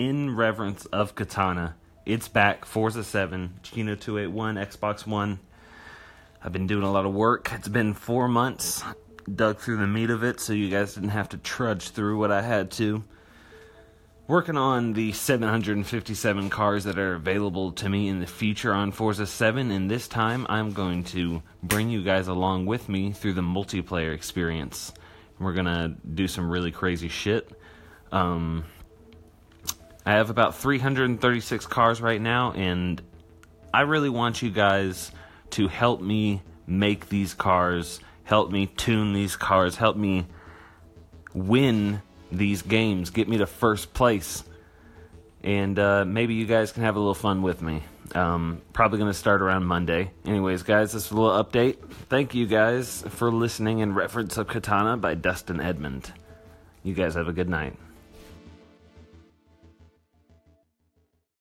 in reverence of Katana. It's back, Forza 7, Chino 281, Xbox One. I've been doing a lot of work. It's been four months. Dug through the meat of it so you guys didn't have to trudge through what I had to. Working on the 757 cars that are available to me in the future on Forza 7, and this time I'm going to bring you guys along with me through the multiplayer experience. We're gonna do some really crazy shit. Um, I have about 336 cars right now, and I really want you guys to help me make these cars, help me tune these cars, help me win these games, get me to first place. And uh, maybe you guys can have a little fun with me. Um, probably going to start around Monday. Anyways, guys, this is a little update. Thank you guys for listening in reference of Katana by Dustin Edmond. You guys have a good night.